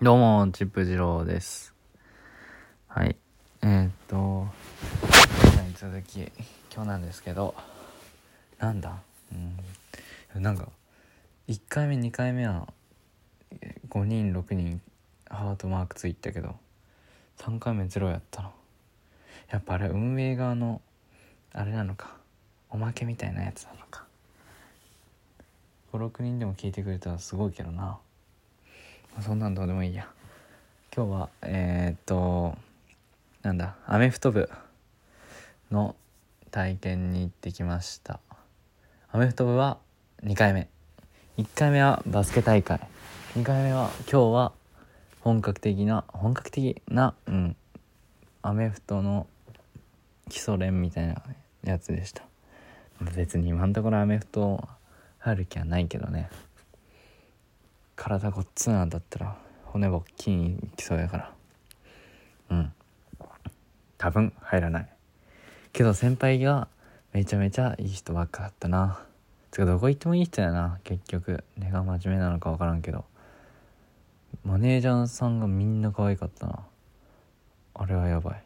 どうも、チップ二郎です。はい。えー、っと、前回に続き、今日なんですけど、なんだ？うん。なんか、1回目、2回目は、5人、6人、ハートマークついたけど、3回目ゼロやったの。やっぱあれ、運営側の、あれなのか。おまけみたいなやつなのか。5、6人でも聞いてくれたらすごいけどな。そんなんどうでもいいや。今日はえー、っとなんだアメフト部の体験に行ってきました。アメフト部は2回目。1回目はバスケ大会。2回目は今日は本格的な本格的なうんアメフトの基礎練みたいなやつでした。別に今のところアメフト入る気はないけどね。体ごっつなんだったら骨ばっきにいきそうやから。うん。多分入らない。けど先輩がめちゃめちゃいい人ばっかだったな。つかどこ行ってもいい人やな。結局。根が真面目なのか分からんけど。マネージャーさんがみんな可愛かったな。あれはやばい。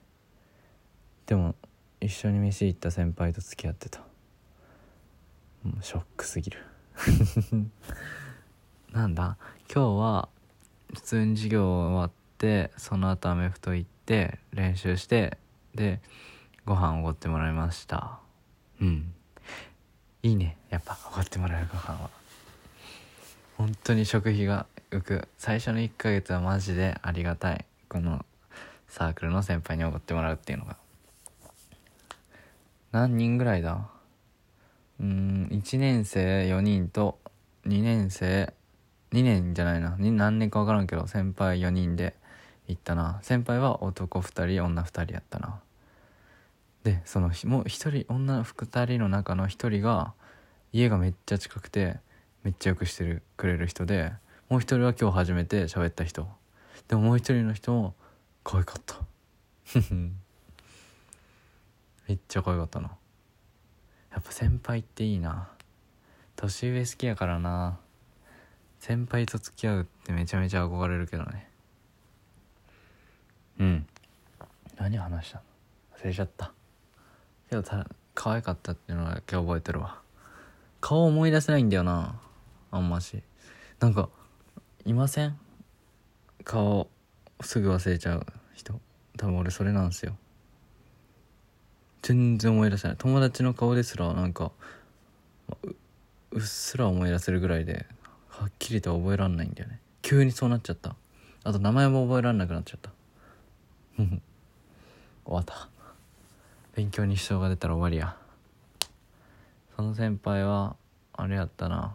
でも一緒に飯行った先輩と付き合ってた。ショックすぎる。なんだ？今日は普通に授業終わってその後アメフト行って練習してでご飯おごってもらいました。うん。いいね。やっぱおごってもらえるご飯は。本当に食費が浮く。最初の1ヶ月はマジでありがたい。このサークルの先輩におごってもらうっていうのが。何人ぐらいだ？うーん1年生4人と2年生2年じゃないな。何年か分からんけど先輩4人で行ったな。先輩は男2人女2人やったな。でそのもう1人女2人の中の1人が家がめっちゃ近くてめっちゃよくしてるくれる人でもう1人は今日初めて喋った人。でももう1人の人も可愛かった。めっちゃ可愛かったな。やっぱ先輩っていいな。年上好きやからな。先輩と付き合うってめちゃめちゃ憧れるけどね。うん。何話したの？忘れちゃった。けどた可愛かったっていうのは今日覚えてるわ。顔思い出せないんだよな。あんまし。なんかいません？顔すぐ忘れちゃう人。多分俺それなんですよ。全然思い出せない。友達の顔ですらなんかううっすら思い出せるぐらいではっきりとは覚えらんないんだよね。急にそうなっちゃった。あと名前も覚えらんなくなっちゃった。終わった。勉強に支障が出たら終わりや。その先輩はあれやったな。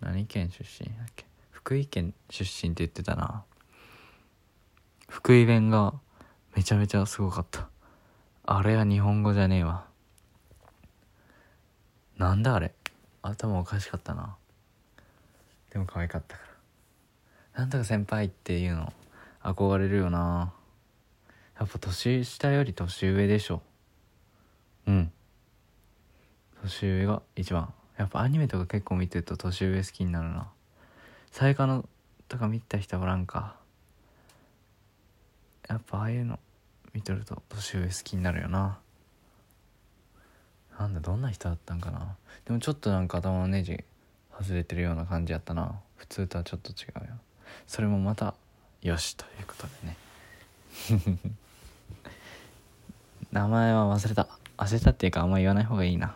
何県出身だっけ？福井県出身って言ってたな。福井弁がめちゃめちゃすごかった。あれは日本語じゃねえわ。なんだあれ。頭おかしかったな。でも可愛かったから。なんとか先輩っていうの憧れるよな。やっぱ年下より年上でしょ。うん。年上が一番。やっぱアニメとか結構見てると年上好きになるな。最下のとか見た人おらんか。やっぱああいうの見てると年上好きになるよな。なんだどんな人だったんかな。でもちょっとなんか頭のネジ外れてるような感じやったな。普通とはちょっと違うよ。それもまたよしということでね。名前は忘れた。忘れたっていうかあんま言わない方がいいな。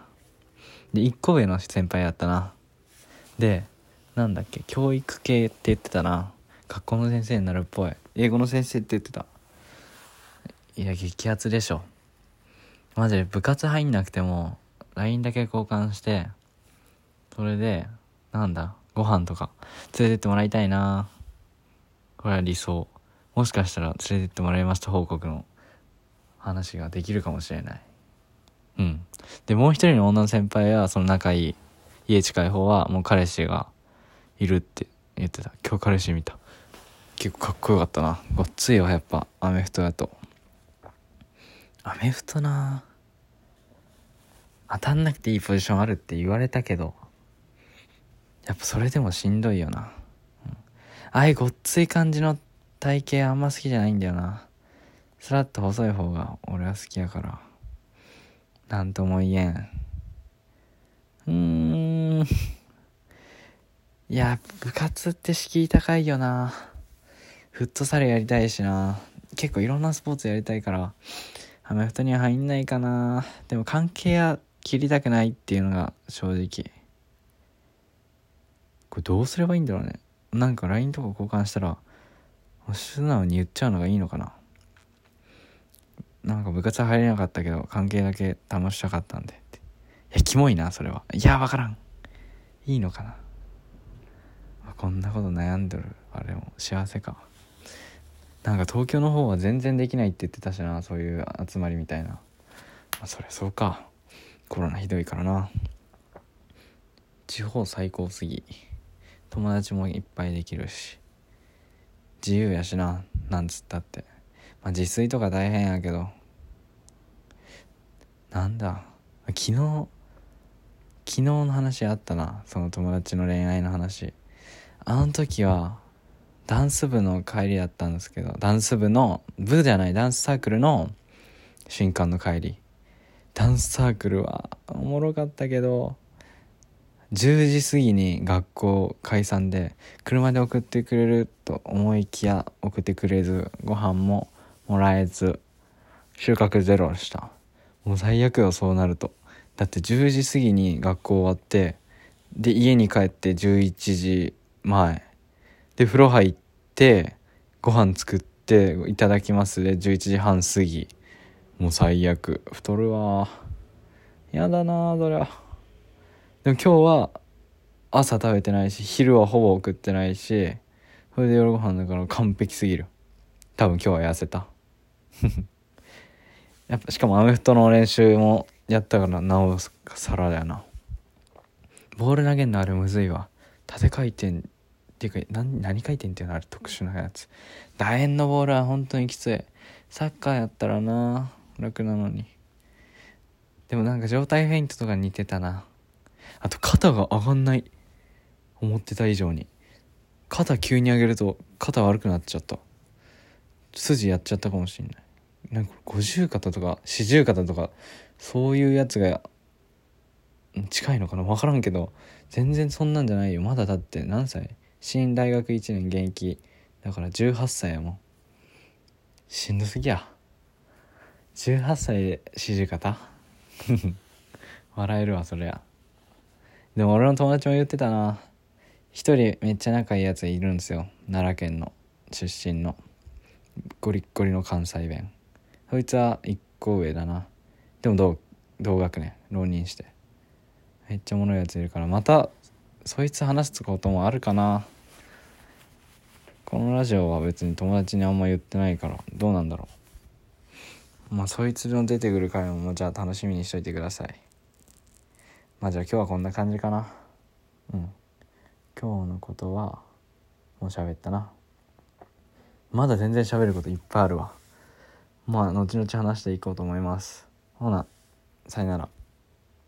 で1個上の先輩やったな。でなんだっけ教育系って言ってたな。学校の先生になるっぽい。英語の先生って言ってた。いや激アツでしょ。マジで部活入んなくても LINE だけ交換してそれでなんだご飯とか連れてってもらいたいな。これは理想。もしかしたら連れてってもらいました報告の話ができるかもしれない。うん。でもう一人の女の先輩はその仲いい家近い方はもう彼氏がいるって言ってた。今日彼氏見た。結構かっこよかったな。ごっついわやっぱ。アメフトだと。アメフトな当たんなくていいポジションあるって言われたけど。やっぱそれでもしんどいよな、うん。ああいうごっつい感じの体型あんま好きじゃないんだよな。スラッと細い方が俺は好きやから。なんとも言えん。うーん。いや部活って敷居高いよな。フットサルやりたいしな。結構いろんなスポーツやりたいからアメフトには入んないかな。でも関係は切りたくないっていうのが正直。これどうすればいいんだろうね。なんか LINE とか交換したら素直に言っちゃうのがいいのかな。なんか部活は入れなかったけど関係だけ楽したかったんで。っていやキモいなそれは。いやわからん。いいのかな。こんなこと悩んでる。あれも幸せか。なんか東京の方は全然できないって言ってたしなそういう集まりみたいな、まあ、そりゃそうか。コロナひどいからな。地方最高すぎ。友達もいっぱいできるし自由やしななんつったって。まあ自炊とか大変やけど。なんだ。昨日昨日の話あったな。その友達の恋愛の話。あの時はダンス部の帰りだったんですけどダンス部の部じゃないダンスサークルの新刊の帰り。ダンスサークルはおもろかったけど10時過ぎに学校解散で車で送ってくれると思いきや送ってくれずご飯ももらえず収穫ゼロした。もう最悪よそうなると。だって10時過ぎに学校終わってで家に帰って11時前。で風呂入ってご飯作っていただきますで11時半過ぎ。もう最悪。太るわ。やだなそりゃ。でも今日は朝食べてないし昼はほぼ食ってないしそれで夜ご飯だから完璧すぎる。多分今日は痩せた。やっぱしかもアメフトの練習もやったからなおさらだよな。ボール投げんのあれむずいわ。縦回転っていうか何何回転っていうの？あれ特殊なやつ。楕円のボールは本当にきつい。サッカーやったらな楽なのに。でもなんか状態フェイントとか似てたな。あと肩が上がんない。思ってた以上に。肩急に上げると肩悪くなっちゃった。筋やっちゃったかもしんない。なんか五十肩とか四十肩とかそういうやつが近いのかな？分からんけど全然そんなんじゃないよ。まだだって何歳？新大学1年現役。だから18歳やもん。しんどすぎや。18歳で四十肩？笑えるわそりゃ。でも俺の友達も言ってたな。一人めっちゃ仲いいやついるんですよ。奈良県の出身の。ゴリッゴリの関西弁。そいつは1個上だな。でも同同学年。浪人して。めっちゃおもろいやついるから。またそいつ話すこともあるかな。このラジオは別に友達にあんま言ってないから。どうなんだろう。まあそいつの出てくる回もじゃあ楽しみにしといてください。まあじゃあ今日はこんな感じかな。うん。今日のことはもう喋ったな。まだ全然喋ることいっぱいあるわ。まあ後々話していこうと思います。ほなさよなら。